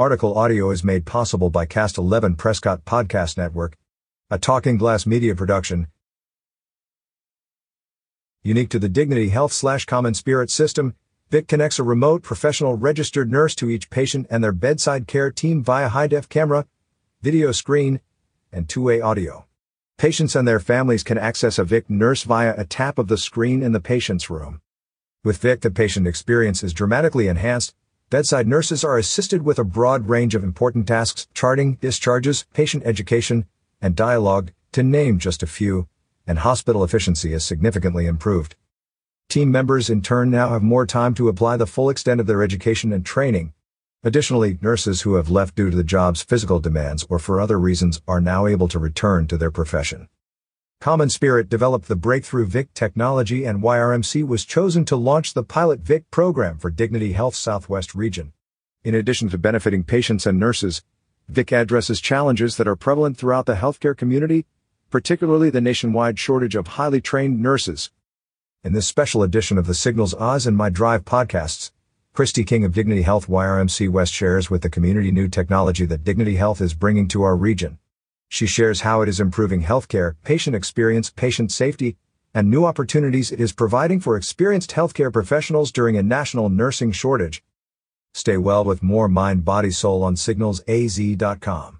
Article audio is made possible by Cast 11 Prescott Podcast Network, a Talking Glass media production. Unique to the Dignity Health slash CommonSpirit system, Vic connects a remote professional registered nurse to each patient and their bedside care team via high-def camera, video screen, and two-way audio. Patients and their families can access a Vic nurse via a tap of the screen in the patient's room. With Vic, the patient experience is dramatically enhanced, Bedside nurses are assisted with a broad range of important tasks, charting, discharges, patient education, and dialogue, to name just a few, and hospital efficiency is significantly improved. Team members in turn now have more time to apply the full extent of their education and training. Additionally, nurses who have left due to the job's physical demands or for other reasons are now able to return to their profession. CommonSpirit developed the breakthrough VIC technology and YRMC was chosen to launch the pilot VIC program for Dignity Health Southwest region. In addition to benefiting patients and nurses, VIC addresses challenges that are prevalent throughout the healthcare community, particularly the nationwide shortage of highly trained nurses. In this special edition of the Signals Oz and My Drive podcasts, Christy King of Dignity Health YRMC West shares with the community new technology that Dignity Health is bringing to our region. She shares how it is improving healthcare, patient experience, patient safety, and new opportunities it is providing for experienced healthcare professionals during a national nursing shortage. Stay well with more mind, body, soul on signalsaz.com.